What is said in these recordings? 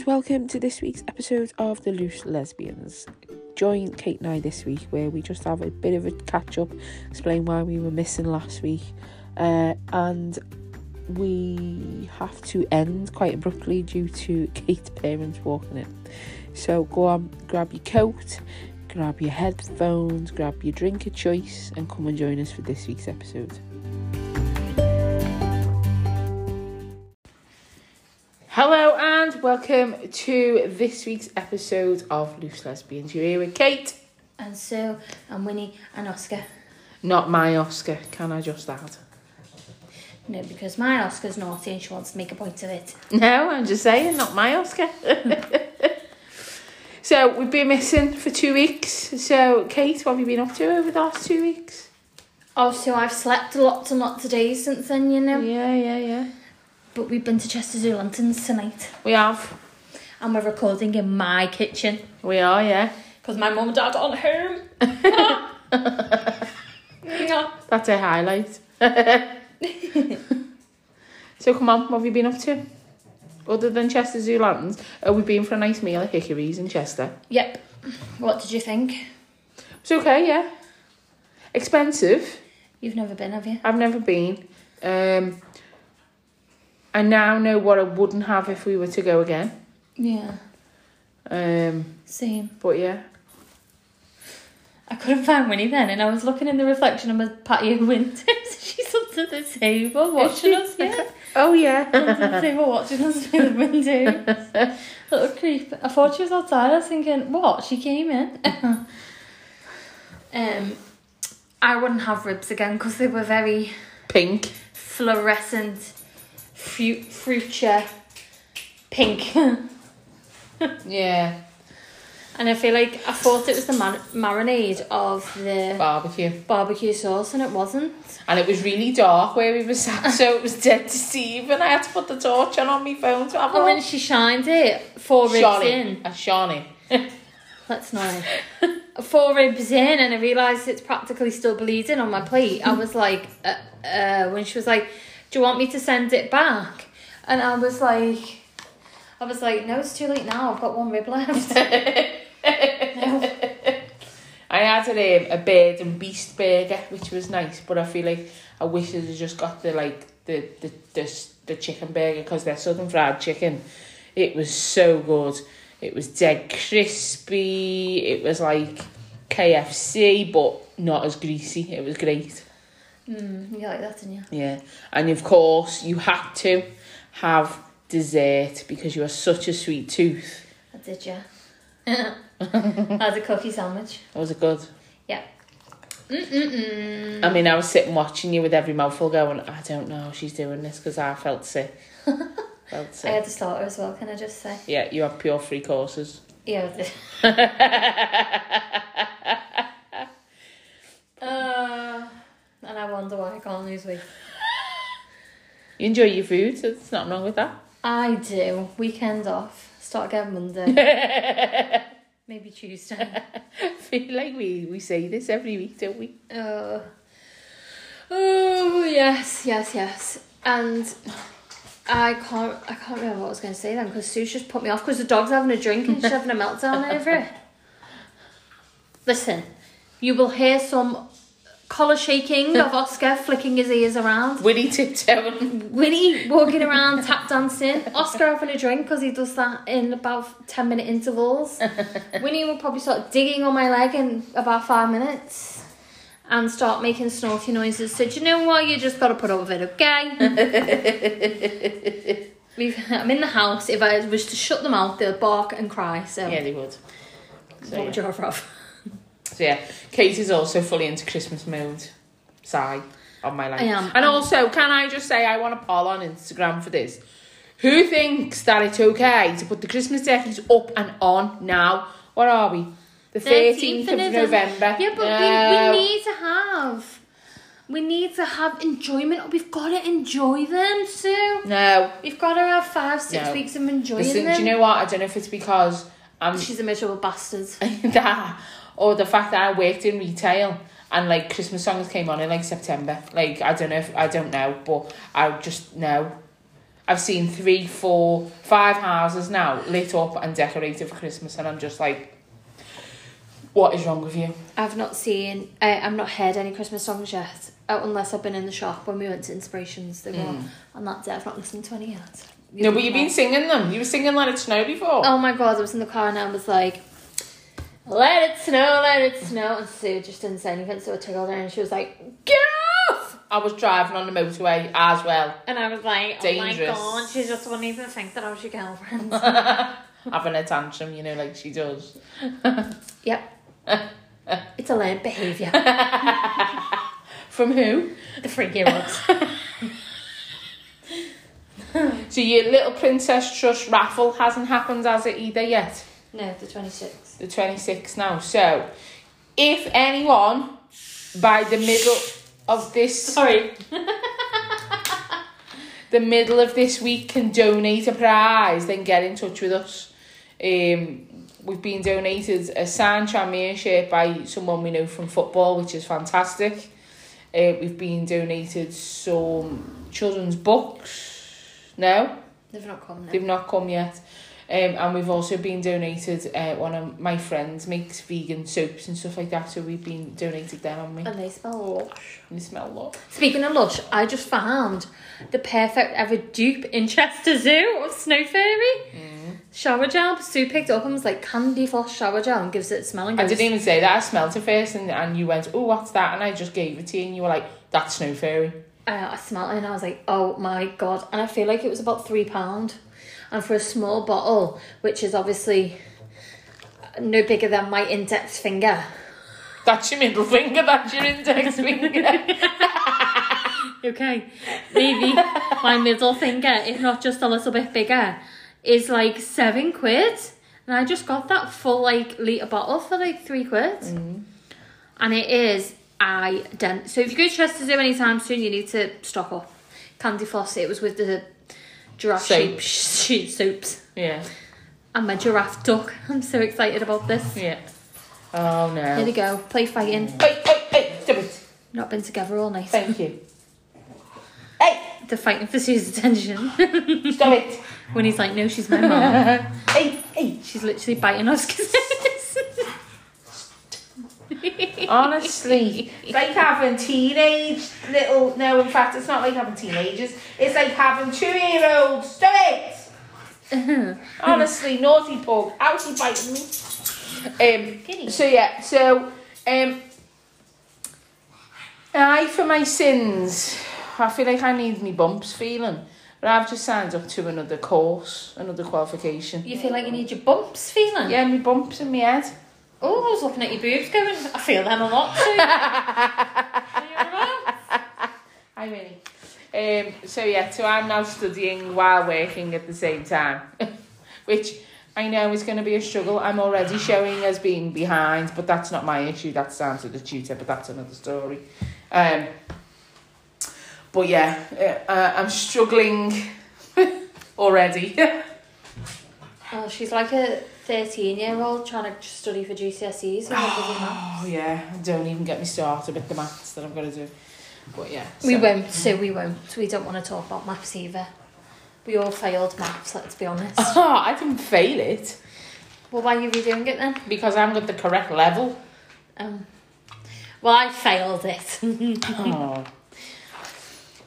and welcome to this week's episode of The Loose Lesbians. Join Kate and I this week where we just have a bit of a catch up, explain why we were missing last week, uh, and we have to end quite abruptly due to Kate's parents walking in. So go on, grab your coat, grab your headphones, grab your drink of choice, and come and join us for this week's episode. Welcome to this week's episode of Loose Lesbians. You're here with Kate, And Sue and Winnie and Oscar. not my Oscar, can I just add? No, because my Oscar's naughty and she wants to make a point of it. No, I'm just saying, not my Oscar. so we've been missing for two weeks. So Kate, what have you been up to over the last two weeks? Oh, so I've slept lots and lots of days since then, you know. Yeah, yeah, yeah. But we've been to Chester Zoo Lanterns tonight. We have. And we're recording in my kitchen. We are, yeah. Because my mum and dad aren't home. yeah. That's a highlight. so come on, what have you been up to? Other than Chester Zoo Lanterns, are we been for a nice meal at Hickory's in Chester? Yep. What did you think? It's okay, yeah. Expensive. You've never been, have you? I've never been. Um, I now know what I wouldn't have if we were to go again. Yeah. Um, Same. but yeah, I couldn't find Winnie then, and I was looking in the reflection of my patio windows. She's under the table watching us. Yeah. oh yeah, under the table watching us through the window. Little creep. I thought she was outside. I was thinking, what? She came in. um, I wouldn't have ribs again because they were very pink. fluorescent, fruit, fuchsia, pink. Yeah, and I feel like I thought it was the mar- marinade of the barbecue, barbecue sauce, and it wasn't. and it was really dark where we were sat, so it was dead to see. And I had to put the torch on on my phone to have And when she shined it, four ribs Shawnee, in. a Shawnee. That's nice. Four ribs in, and I realised it's practically still bleeding on my plate. I was like, uh, uh, when she was like, "Do you want me to send it back?" And I was like, I was like, "No, it's too late now. I've got one rib left." no. I had a, um, a bird and beast burger, which was nice, but I feel like I wish I'd just got the like the the the, the chicken burger because they're southern fried chicken. It was so good. It was dead crispy. It was like KFC, but not as greasy. It was great. Mm, you like that, didn't you? Yeah, and of course you had to have dessert because you are such a sweet tooth. I did, yeah. I had a cookie sandwich. Was it good? Yeah. Mm-mm-mm. I mean, I was sitting watching you with every mouthful going, I don't know how she's doing this because I felt sick. felt sick. I had the starter as well, can I just say? Yeah, you have pure free courses. Yeah, I did. uh, I wonder why I can't lose weight. You enjoy your food, so there's nothing wrong with that. I do. Weekend off. Start again Monday. Maybe Tuesday. I feel like we, we say this every week, don't we? Uh, oh yes, yes, yes. And I can't. I can't remember what I was going to say then because Sue's just put me off because the dog's having a drink and she's having a meltdown over it. Listen, you will hear some collar shaking of Oscar flicking his ears around. Winnie tiptoeing. Winnie walking around tap dancing. Oscar having a drink because he does that in about 10 minute intervals. Winnie will probably start digging on my leg in about five minutes and start making snorty noises. So, do you know what? You just got to put up with it, okay? We've, I'm in the house. If I was to shut them out, they'll bark and cry. So, Yeah, they would. So, what So, would you rather have? So yeah, Kate is also fully into Christmas mode. Sigh on my life. I am. And also, can I just say I want a poll on Instagram for this? Who thinks that it's okay to put the Christmas decorations up and on now? What are we? The 13th, of November. Yeah, but No. we, we need to have. We need to have enjoyment. We've got to enjoy them, Sue. No. We've got to have five, six No. weeks of enjoying Listen, them. do you know what? I don't know if it's because I'm She's a miserable bastard. that or the fact that I worked in retail and like Christmas songs came on in like September. Like I don't know if I don't know, but I just know. I've seen three, four, five houses now lit up and decorated for Christmas, and I'm just like, what is wrong with you? I've not seen, I, I've not heard any Christmas songs yet, uh, unless I've been in the shop when we went to Inspirations. They were on that day. I've not listened to any yet. Mm. No, but you've been singing them. You were singing Let It Snow before. Oh my god, I was in the car and I was like, let it snow, let it snow. And Sue just didn't say anything, so I took her there and she was like, get off! I was driving on the motorway as well, And I was like, Dangerous. oh my god, she just wouldn't even think that I was your girlfriend. having a tantrum, you know, like she does. yep. it's a learned behaviour. From who? the year olds. So your Little Princess Trust raffle hasn't happened, has it either yet? No, the 26th. The 26th now. So, if anyone by the middle of this Sorry. the middle of this week can donate a prize, then get in touch with us. Um, we've been donated a signed championship by someone we know from football, which is fantastic. Uh, we've been donated some children's books. No, They've not come now. they've not come yet. Um, and we've also been donated, uh, one of my friends makes vegan soaps and stuff like that, so we've been donated them, haven't we? And they smell lush. And they smell lot. Speaking of lush, I just found the perfect ever dupe in Chester Zoo of Snow Fairy. Mm. Shower gel. Sue picked up and was like, candy floss shower gel and gives it a smell and I didn't even say that. I smelled it first, and, and you went, "Oh, what's that?" And I just gave it to you, and you were like, "That's snow fairy." uh, I smelled it and I was like, oh my god. And I feel like it was about £3. And for a small bottle, which is obviously no bigger than my index finger. That's your middle finger. That's your index finger. Okay, maybe my middle finger, if not just a little bit bigger, is like seven quid. And I just got that full like litre bottle for like three quid. Mm-hmm. And it is I ident. So if you go to Chester Zoo anytime soon, you need to stock up. Candy floss, it was with the giraffe shape sh- soaps. yeah, And my giraffe duck. I'm so excited about this. yeah. Oh no. Here we go. Play fighting. Hey, hey, hey! Stop it! Not been together all night. Thank you. Hey, They're fighting for Sue's attention. stop it! when he's like, no, she's my mom. Hey, hey! She's literally biting us. Honestly, it's like having teenage little. No, in fact, it's not like having teenagers. It's like having two-year-olds. Stop it! Honestly, naughty pug. How's he biting me? Um, Kitty. so yeah, so um, I for my sins, I feel like I need me bumps feeling, but I've just signed up to another course, another qualification. You feel like you need your bumps feeling? Yeah, me bumps in my head. Oh, I was looking at your boobs going, I feel them a lot too. Hi, Minnie. Um, so yeah, so I'm now studying while working at the same time, which I know is going to be a struggle. I'm already showing as being behind, but that's not my issue. That's down to the tutor, but that's another story. Um, but yeah, uh, uh, I'm struggling already. oh, she's like a 13 year old trying to study for GCSEs. oh yeah, don't even get me started with the maths that I'm going to do. But yeah, We so- won't, so we won't. We don't want to talk about maths either. We all failed maths, let's be honest. Oh, I didn't fail it well, why are you redoing it then? because I'm at the correct level. Um, well, I failed it. Oh.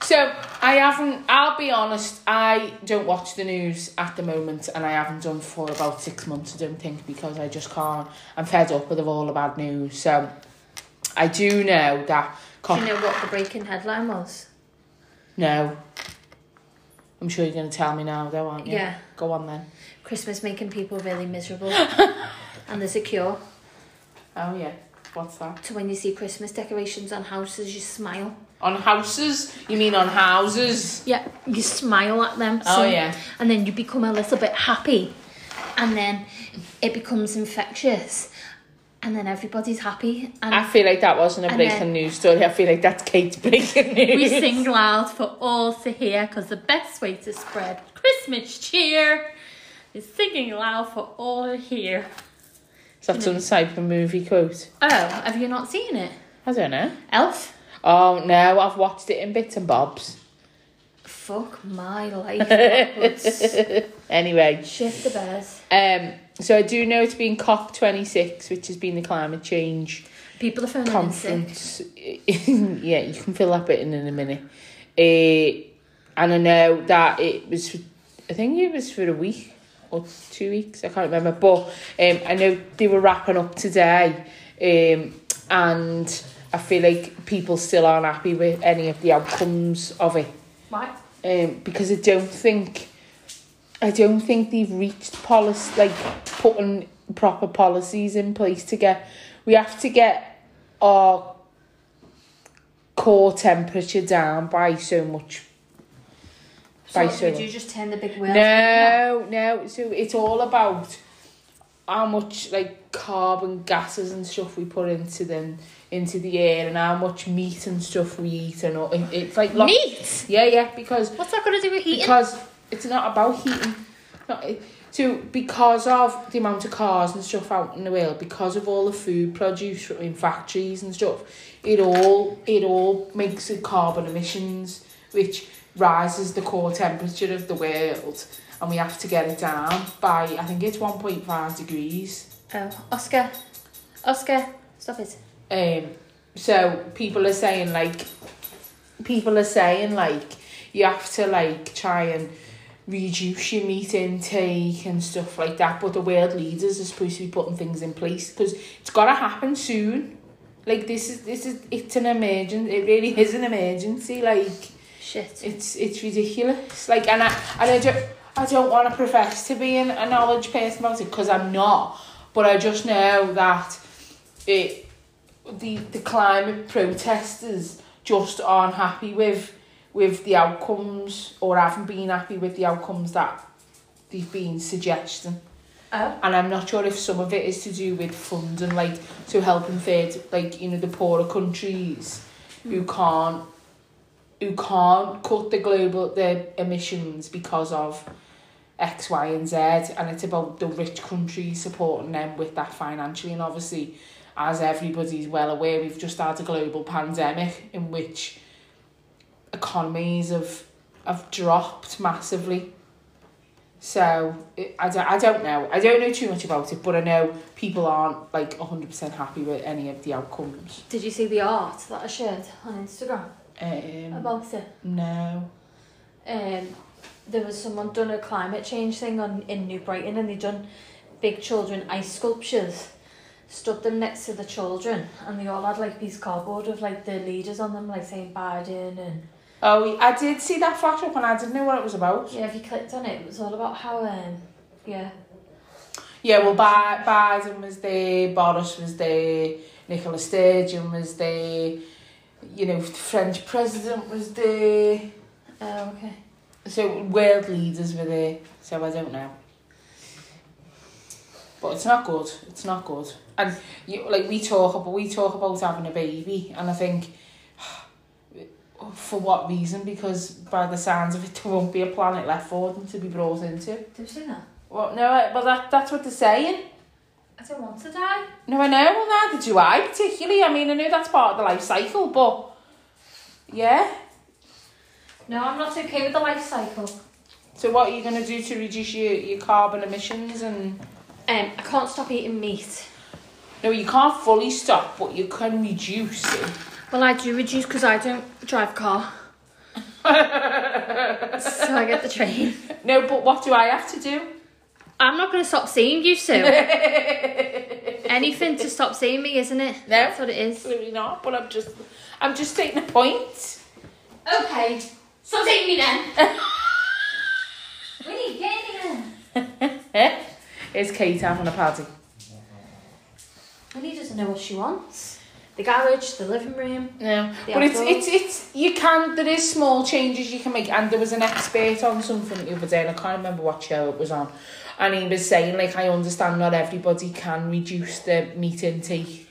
So I haven't. I'll be honest. I don't watch the news at the moment, and I haven't done for about six months. I don't think because I just can't. I'm fed up with all the bad news. So I do know that. Do you know what the breaking headline was? No. I'm sure you're going to tell me now, though, aren't you? Yeah. Go on then. Christmas making people really miserable. and there's a cure. Oh yeah. What's that? So when you see Christmas decorations on houses, you smile. On houses? You mean on houses? Yeah, you smile at them. Oh, so- yeah. And then you become a little bit happy. And then it becomes infectious. And then everybody's happy. And I feel like that wasn't a breaking then- news story. I feel like that's Kate's breaking news. we sing loud for all to hear because the best way to spread Christmas cheer is singing loud for all to hear. Is that some type of movie quote? Oh, have you not seen it? I don't know. Elf? Oh no, I've watched it in bits and bobs. Fuck my life. Anyway, Shit the bears. um, so I do know it's been COP26, which has been the climate change People are phoning conference. yeah, you can fill that bit in in a minute. Uh, and I know that it was, for, I think it was for a week or two weeks, I can't remember. But um, I know they were wrapping up today, um, and I feel like people still aren't happy with any of the outcomes of it. Right. um, because I don't think I don't think they've reached policy like putting proper policies in place to get we have to get our core temperature down by so much So by so did you just turn the big wheel? no no so it's all about how much like carbon gases and stuff we put into them into the air and how much meat and stuff we eat and all, it- it's like lot- Meat? yeah yeah because What's that got to do with heating? because it's not about heating. Not, so because of the amount of cars and stuff out in the world, because of all the food produced in factories and stuff, it all it all makes the carbon emissions, which rises the core temperature of the world, and we have to get it down by I think it's one point five degrees. oh, Oscar. Oscar, stop it. Um, so people are saying like, people are saying like, you have to like try and reduce your meat intake and stuff like that. But the world leaders are supposed to be putting things in place because it's got to happen soon. Like this is this is it's an emergency. It really is an emergency. Like Shit. it's it's ridiculous. Like and I and I don't I don't want to profess to be an, a knowledge person about it because I'm not. But I just know that it the the climate protesters just aren't happy with with the outcomes or haven't been happy with the outcomes that they've been suggesting. Oh. And I'm not sure if some of it is to do with funding, like to helping third, like you know, the poorer countries who mm. can't, who can't cut the global the emissions because of X, Y, and Z, and it's about the rich countries supporting them with that financially. And obviously, as everybody's well aware, we've just had a global pandemic in which economies have have dropped massively. So I, don't, I don't know. I don't know too much about it, but I know people aren't like 100% happy with any of the outcomes. Did you see the art that I shared on Instagram Um, about it? no. Um, there was someone done a climate change thing on in New Brighton and they done big children ice sculptures, stood them next to the children, and they all had like these cardboard of like the leaders on them, like saying Biden and Oh, I did see that flash up and I didn't know what it was about. yeah. If you clicked on it, it was all about how um yeah Yeah, well, Bi- Biden was there, Boris was there, Nicola Sturgeon was there, you know, the French president was there. oh okay So world leaders were there, so I don't know. But it's not good. It's not good. And you like we talk about we talk about having a baby, and I think for what reason? Because by the sounds of it, there won't be a planet left for them to be brought into. did you see that? Well, no, but that that's what they're saying. I don't want to die. No, I know. Well, neither do I particularly. I mean, I know that's part of the life cycle, but yeah. No, I'm not okay with the life cycle. So what are you going to do to reduce your, your carbon emissions and Um, I can't stop eating meat. No, you can't fully stop, but you can reduce it. Well, I do reduce because I don't drive a car. so I get the train. No, but what do I have to do? I'm not going to stop seeing you, Sue. Anything to stop seeing me, isn't it? No. That's what it is. Absolutely not. But I'm just, I'm just taking a point. Okay. Stop seeing me then. Winnie, get in here. Is Kate having a party? And he doesn't know what she wants. The garage, the living room. No, but outdoors. it's, it's, it's, you can, there is small changes you can make. And there was an expert on something the other day, and I can't remember what show it was on. And he was saying, like, I understand not everybody can reduce their meat intake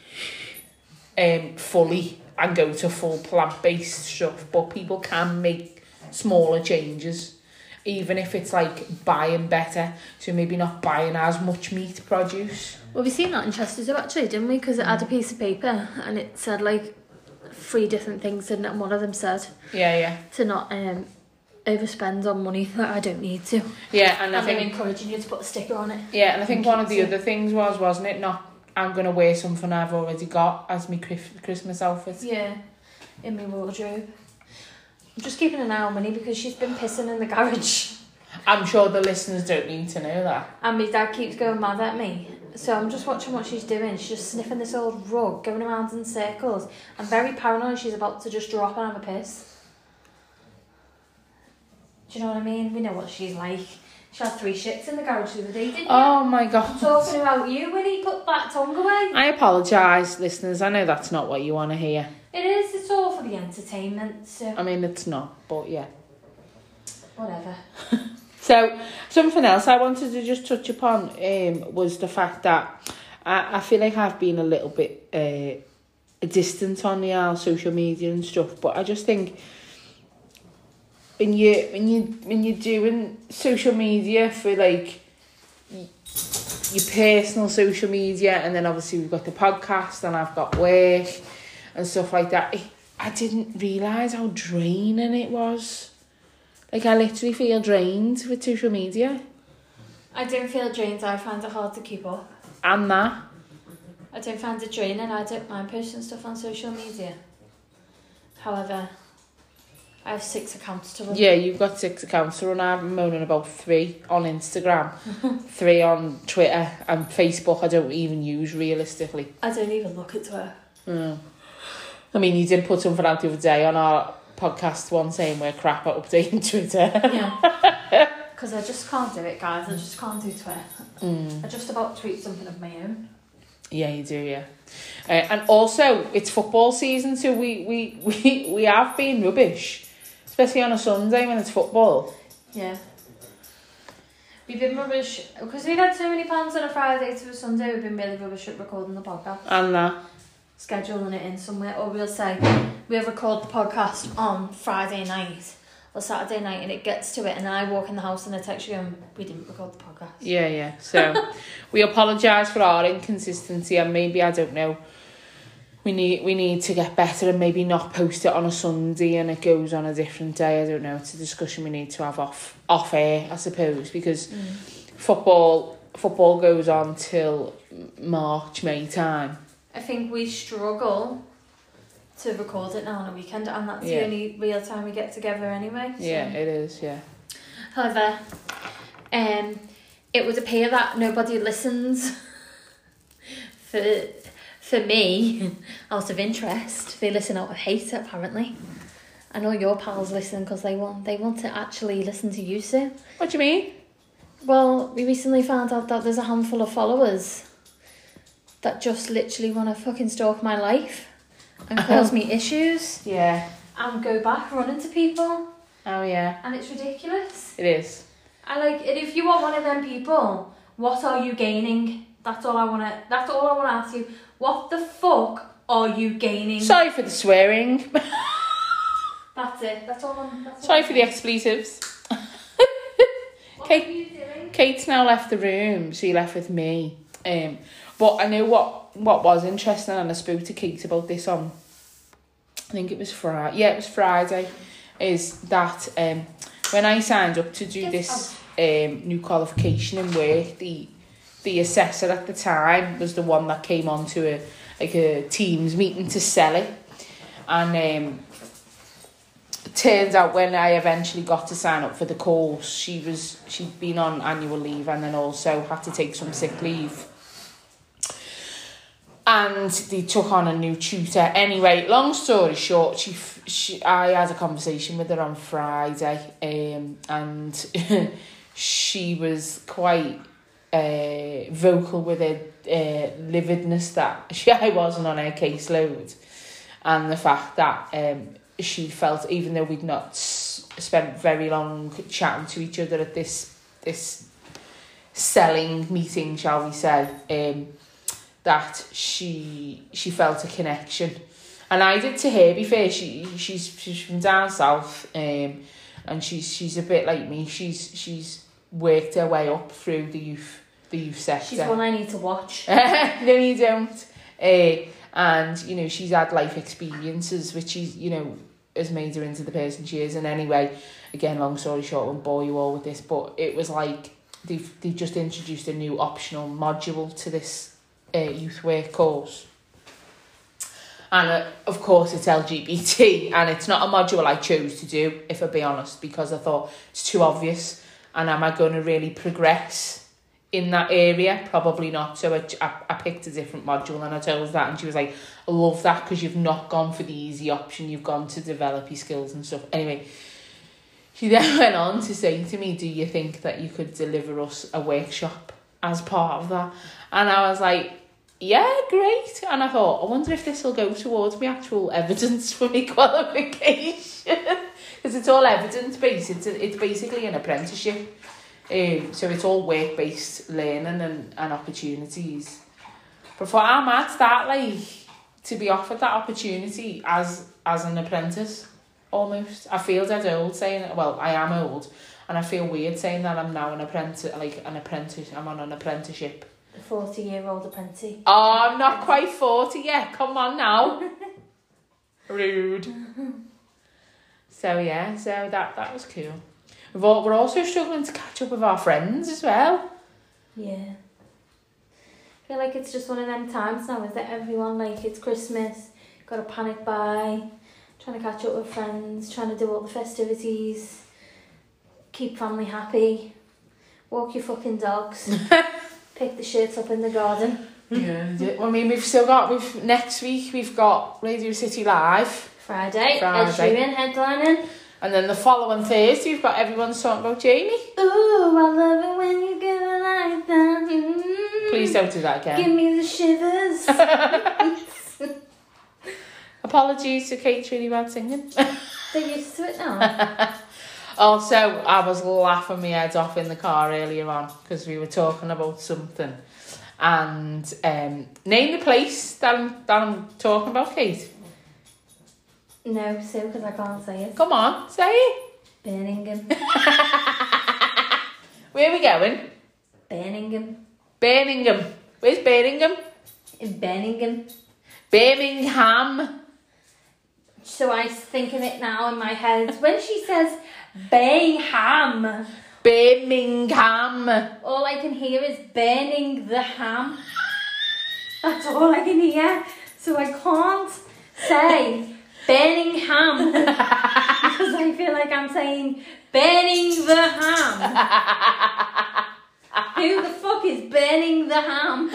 um, fully and go to full plant-based stuff, but people can make smaller changes. Even if it's like buying better, so maybe not buying as much meat produce. Well, we've seen that in Chester Zoo actually, didn't we? Because it had a piece of paper and it said like three different things, didn't it? And one of them said Yeah, yeah. to not um overspend on money that I don't need to. Yeah, and I And I'm think encouraging you to put a sticker on it. yeah, and I think one of the other things was, wasn't it, not I'm gonna wear something I've already got as my Christmas outfit. Yeah, in my wardrobe. I'm just keeping an eye on Winnie because she's been pissing in the garage. I'm sure the listeners don't need to know that. And my dad keeps going mad at me. So I'm just watching what she's doing. She's just sniffing this old rug, going around in circles. I'm very paranoid she's about to just drop and have a piss. Do you know what I mean? We know what she's like. She had three shits in the garage the other day, didn't you? Oh my god. talking about you, Winnie. Put that tongue away. I apologise, listeners. I know that's not what you want to hear. It is. It's all for the entertainment. So I mean, it's not, but yeah. whatever. So something else I wanted to just touch upon um, was the fact that I, I feel like I've been a little bit uh, distant on the uh, social media and stuff, but I just think when you when you when you're doing social media for like your personal social media, and then obviously we've got the podcast, and I've got work and stuff like that. It, I didn't realise how draining it was. Like I literally feel drained with social media I don't feel drained. I find it hard to keep up. and that. I don't find it draining. I don't mind posting stuff on social media. However, I have six accounts to run. Yeah, you've got six accounts to run. I'm moaning about three on Instagram, three on Twitter and Facebook. I don't even use realistically. I don't even look at Twitter. Mm. I mean, you did put something out the other day on our podcast one saying we're crap at updating Twitter. Yeah. Because I just can't do it, guys. I just can't do Twitter. Mm. I just about tweet something of my own. Yeah, you do, yeah. Uh, and also, it's football season, so we, we, we, we have been rubbish, especially on a Sunday when it's football. Yeah. We've been rubbish because we've had so many plans on a Friday to a Sunday. We've been really rubbish at recording the podcast, And that. Scheduling it in somewhere, or we'll say we'll record the podcast on Friday night or Saturday night, and it gets to it, and I walk in the house and I text you, and we didn't record the podcast. Yeah, yeah. So we apologise for our inconsistency and maybe I don't know. We need we need to get better and maybe not post it on a Sunday and it goes on a different day. I don't know. It's a discussion we need to have off off air, I suppose, because mm. football football goes on till March May time. I think we struggle to record it now on a weekend, and that's Yeah. the only real time we get together anyway. so- Yeah, it is. Yeah. However, um, it would appear that nobody listens for for me out of interest. They listen out of hate, apparently. I know your pals listen because they want they want to actually listen to you, Sue. What do you mean? Well, we recently found out that there's a handful of followers that just literally want to fucking stalk my life and cause me issues Yeah. and go back running to people, Oh yeah. and it's ridiculous. It is. I like and if you are one of them people, what are you gaining? That's all I wanna that's all I wanna ask you. What the fuck are you gaining? Sorry for the swearing. that's it. That's all I'm that's all Sorry I'm for the expletives. What Kate- are you doing? Kate's now left the room. She left with me. Um, but I know what what was interesting, and I spoke to Kate about this on. I think it was Friday. Yeah, it was Friday. Is that um, when I signed up to do this um, new qualification in work, the the assessor at the time was the one that came on to a like a teams meeting to sell it, and um, it turns out when I eventually got to sign up for the course, she was she'd been on annual leave and then also had to take some sick leave. And they took on a new tutor. Anyway, long story short, she, she I had a conversation with her on Friday, um, and she was quite uh, vocal with her uh, lividness that she I wasn't on her caseload, and the fact that um, she felt even though we'd not spent very long chatting to each other at this this selling meeting, shall we say, um, that she she felt a connection, and I did to her. Be fair, she she's she's from down south, um, and she's she's a bit like me. She's she's worked her way up through the youth the youth sector. She's one I need to watch. no, you don't. Uh, and you know she's had life experiences, which is you know has made her into the person she is. And anyway, again, long story short, I won't bore you all with this, but it was like they've they've just introduced a new optional module to this uh, youth work course. And uh, of course, it's LGBT, and it's not a module I chose to do, if I be honest, because I thought it's too obvious. And am I going to really progress in that area? Probably not. So I, I, I picked a different module, and I told her that, and she was like, I love that because you've not gone for the easy option, you've gone to develop your skills and stuff. Anyway, she then went on to say to me, Do you think that you could deliver us a workshop as part of that? And I was like, yeah, great. And I thought, I wonder if this will go towards my actual evidence for my qualification. Because it's all evidence based. It's, a, it's basically an apprenticeship. Um, so it's all work based learning and, and opportunities. But for I'm at that, like, to be offered that opportunity as as an apprentice, almost. I feel dead old saying, well, I am old, and I feel weird saying that I'm now an apprentice, like an apprentice, I'm on an apprenticeship The 40 year old apprentice. Oh, I'm not quite 40 yet. Come on now. Rude. So yeah, so that that was cool. We've all, we're also struggling to catch up with our friends as well. Yeah. I feel like it's just one of them times now, is that everyone, like, it's Christmas, got a panic buy, trying to catch up with friends, trying to do all the festivities, keep family happy, walk your fucking dogs, pick the shirts up in the garden. Yeah. well, I mean, we've still got we've next week we've got Radio City Live, Friday, Ed Friday. Sheeran headlining. and then the following Thursday we've got everyone's talking about Jamie. Ooh, I love it when you give it like that. Mm. Please don't do that again. Give me the shivers. Apologies to Kate's really bad singing. They're used to it now. Also, I was laughing my head off in the car earlier on because we were talking about something. And um, name the place that I'm, that I'm talking about, Kate. no, Sue, because I can't say it. Come on, say it. Birmingham. Where are we going? Birmingham. Birmingham. Where's Birmingham? In Birmingham. Birmingham. So I think of it now in my head. When she says Birmingham, Birmingham. all I can hear is burning the ham. That's all I can hear. So I can't say burning ham because I feel like I'm saying burning the ham. Who the fuck is burning the ham?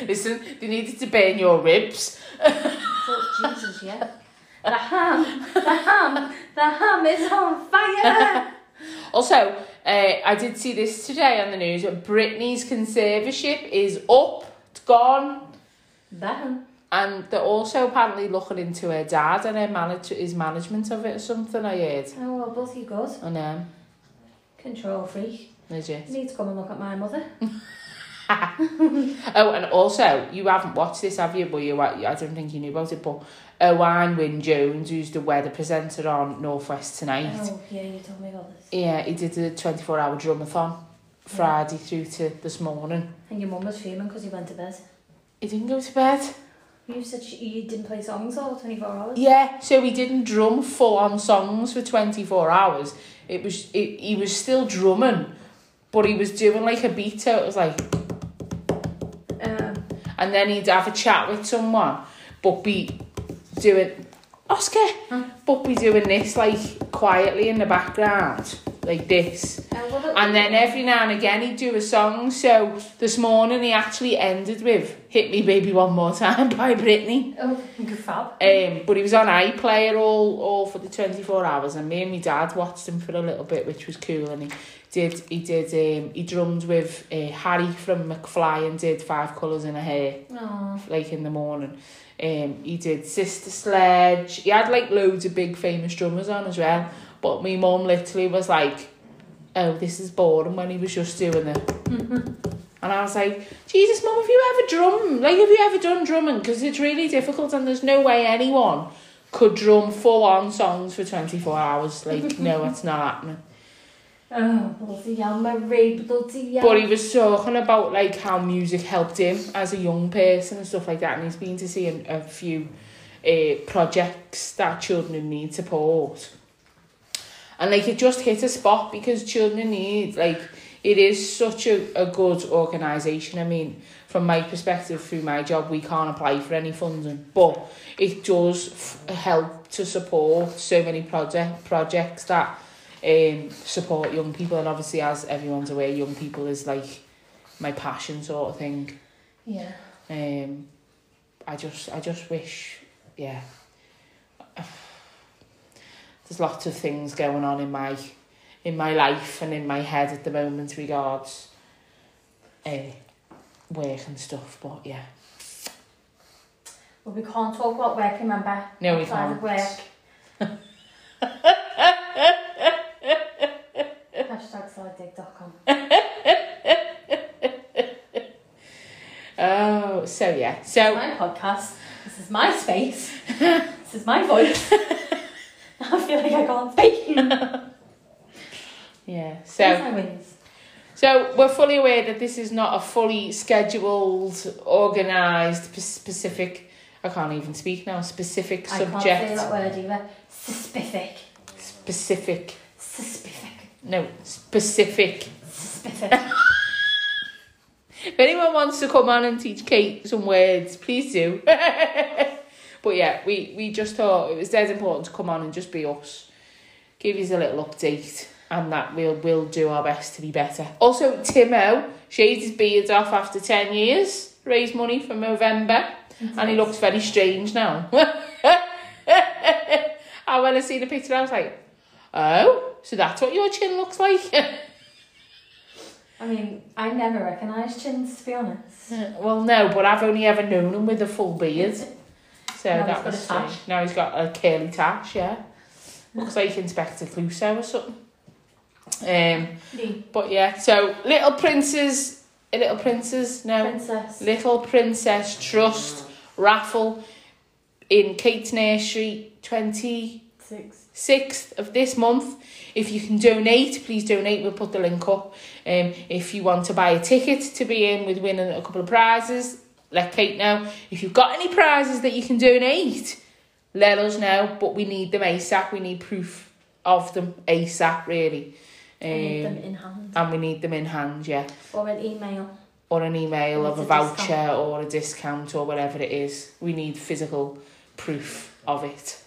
Listen, they needed to burn your ribs. Oh, Jesus, yeah. The ham, the ham, the ham is on fire. Also, uh, I did see this today on the news. Britney's conservatorship is up. It's gone. Bam. And they're also apparently looking into her dad and her manage- his management of it or something, I heard. Oh, well, both you good. I know. Control freak. Legit. You need to come and look at my mother. Oh, and also, you haven't watched this, have you? But you, I don't think you knew about it. But Owen Wyn Jones, who's the weather presenter on Northwest Tonight, Oh, yeah, you told me about this. yeah, he did a 24 hour drumathon Friday through to this morning. And your mum was fuming because you went to bed. He didn't go to bed. You said she, you didn't play songs all 24 hours. Yeah, so he didn't drum full on songs for 24 hours. It was it, he was still drumming, but he was doing like a beat, so it was like, and then he'd have a chat with someone, but be doing, Oscar, huh? but be doing this like quietly in the background. Like this. And then every now and again he'd do a song. So this morning he actually ended with "Hit Me Baby One More Time" by Britney. Oh, good fab. Um, but he was on iPlayer all, all for the 24 hours and me and my dad watched him for a little bit which was cool and he did he did um, he drummed with uh, Harry from McFly and did Five Colours in Her Hair Oh, like in the morning um, he did Sister Sledge he had like loads of big famous drummers on as well but my mum literally was like oh this is boring when he was just doing it and I was like, Jesus, Mum, have you ever drum? Like, have you ever done drumming? Because it's really difficult and there's no way anyone could drum full on songs for 24 hours. Like, no, it's not happening. oh bloody hell, Marie, bloody hell. But he was talking about, like, how music helped him as a young person and stuff like that. And he's been to see a, a few uh, projects that children need support. And like it just hit a spot because children need like it is such a, a good organisation. I mean, from my perspective, through my job, we can't apply for any funding, but it does help to support so many project projects that um, support young people. And obviously, as everyone's aware, young people is like my passion sort of thing. Yeah. Um, I just, I just wish, yeah. There's lots of things going on in my, in my life and in my head at the moment regards, uh, work and stuff. But yeah, Well, we can't talk about work, remember? No, we Outside can't. work. Hashtag sidedig.com. oh, so yeah, so my podcast. This is my space. this is my voice. I feel like I can't speak. yeah, so. are my wins. So we're fully aware that this is not a fully scheduled, organised, p- specific. I can't even speak now. Specific I can't say that word either. Specific. Specific. Specific. No, specific. Specific. If anyone wants to come on and teach Kate some words, please do. But yeah, we, we just thought it was dead important to come on and just be us. Give you a little update and that we'll we'll do our best to be better. Also, Timo shaved his beard off after 10 years, raised money for Movember, and he looks very strange now. and when I seen the picture, and I was like, oh, so that's what your chin looks like? I mean, I never recognised chins, to be honest. well, no, but I've only ever known him with a full beard. So Now that was tash. Now he's got a curly tash, yeah. Looks like Inspector Clouseau or something. Um, The but yeah, so Little Princes, Little Princess, no, princess. Little Princess Trust raffle in Kate's Nursery 26th of this month. If you can donate, please donate. We'll put the link up. Um, if you want to buy a ticket to be in with winning a couple of prizes, let Kate know. If you've got any prizes that you can donate, let us know. But we need them ASAP. We need proof of them ASAP, really. I need them Um, in hand. and we need them in hand, yeah. Or an email. Or an email Or of a a voucher discount. or a discount or whatever it is. We need physical proof of it.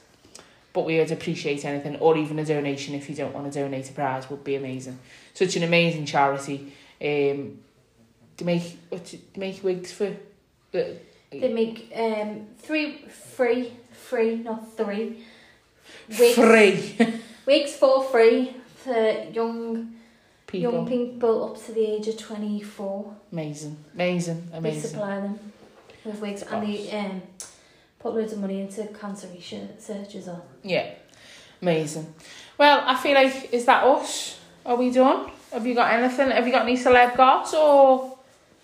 But we would appreciate anything, or even a donation if you don't want to donate a prize would be amazing. Such an amazing charity. Um, to make what to make wigs for the They make um three free, free, not three. Wigs, free wigs for free for young people. young people up to the age of twenty four. Amazing, amazing, amazing. They supply them with wigs and they um put loads of money into cancer research searches on. Yeah, amazing. Well, I feel like is that us? Are we done? Have you got anything? Have you got any celeb goss or?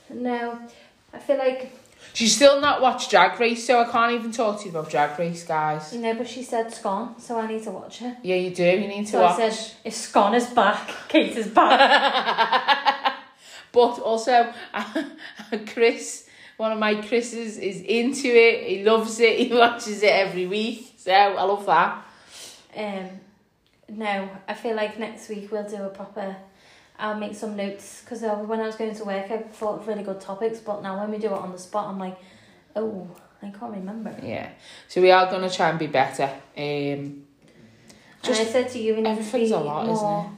No, I feel like You still not watch Drag Race? So I can't even talk to you about Drag Race, guys. no, but she said Scone, so I need to watch it. Yeah, you do. You need to So watch. I said, if Scone is back, Kate is back. but also, Chris, one of my Chris's, is into it. He loves it. He watches it every week. So I love that. Um, no, I feel like next week we'll do a proper. I'll make some notes because uh, when I was going to work, I thought of really good topics, but now when we do it on the spot, I'm like, oh, I can't remember. Yeah. So we are going to try and be better. Um, and I said to you, we need to be everything's a lot, isn't more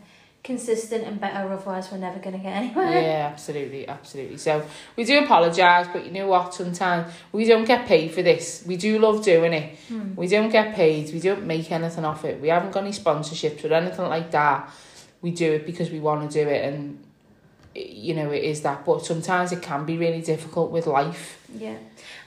consistent and better, otherwise we're never going to get anywhere. Yeah, absolutely, absolutely. So we do apologise, but you know what? Sometimes we don't get paid for this. We do love doing it. Hmm. We don't get paid. We don't make anything off it. We haven't got any sponsorships or anything like that. We do it because we want to do it, and you know it is that. But sometimes it can be really difficult with life. Yeah.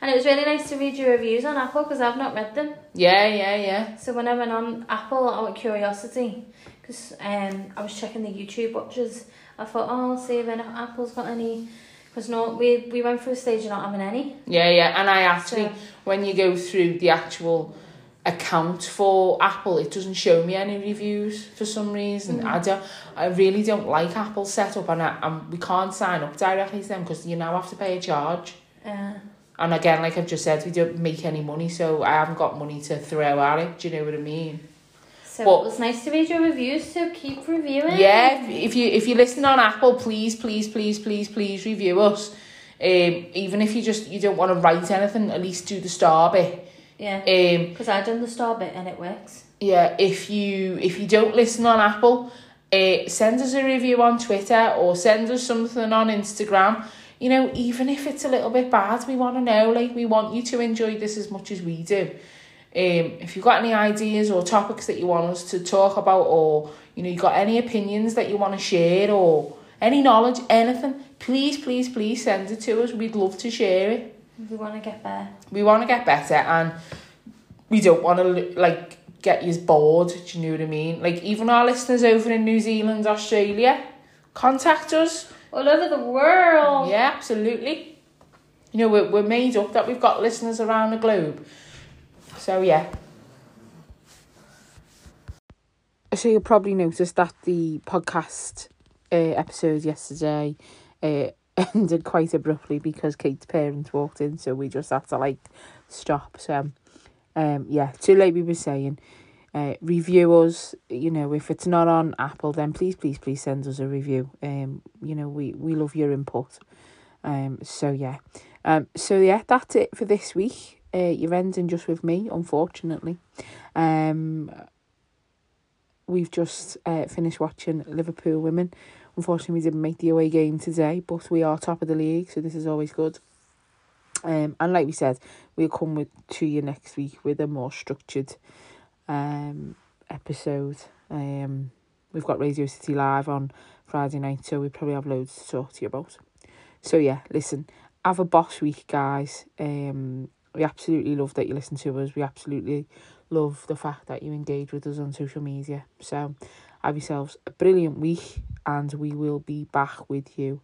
And it was really nice to read your reviews on Apple because I've not read them. Yeah, yeah, yeah. So when I went on Apple out of curiosity, because um, I was checking the YouTube watches, I thought, oh, I'll see if any- Apple's got any. Because no, we we went through a stage of not having any. Yeah, yeah. And I actually, So when you go through the actual account for Apple, it doesn't show me any reviews for some reason. Mm. I don't. I really don't like Apple setup, and I, and we can't sign up directly to them because you now have to pay a charge. uh, and again, like I've just said, we don't make any money, so I haven't got money to throw at it. Do you know what I mean? So But- it was nice to read your reviews, so keep reviewing. Yeah, if, if you if you listen on Apple, please, please, please, please, please review us. Um, even if you just you don't want to write anything, at least do the star bit. Yeah. Um, Because I've done the star bit and it works. yeah, if you if you don't listen on Apple, uh, send us a review on Twitter or send us something on Instagram. You know, even if it's a little bit bad, we want to know. Like, we want you to enjoy this as much as we do. Um, if you've got any ideas or topics that you want us to talk about, or you know, you got any opinions that you want to share, or any knowledge, anything, please, please, please send it to us. We'd love to share it We want to get better. we want to get better and we don't want to like get you bored do you know what I mean? Like even our listeners over in New Zealand Australia contact us. All over the world. yeah absolutely. You know we're, we're made up that we've got listeners around the globe. So yeah. So you'll probably notice that the podcast uh, episode yesterday uh, ended quite abruptly because Kate's parents walked in, so we just had to like stop. So, um, yeah, too late. We were saying, uh, review us. You know, if it's not on Apple, then please, please, please send us a review. Um, you know, we we love your input. Um, so yeah, um, so yeah, that's it for this week. Uh, you're ending just with me, unfortunately. Um, we've just uh, finished watching Liverpool women. Unfortunately, we didn't make the away game today, but we are top of the league, so this is always good. Um, and like we said, we'll come with to you next week with a more structured um episode. Um, we've got Radio City Live on Friday night, so we probably have loads to talk to you about. So yeah, listen, have a boss week, guys. Um, we absolutely love that you listen to us. We absolutely love the fact that you engage with us on social media. So have yourselves a brilliant week and we will be back with you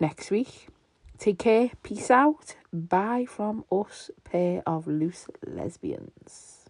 next week. Take care. Peace out. Bye from us, pair of loose lesbians.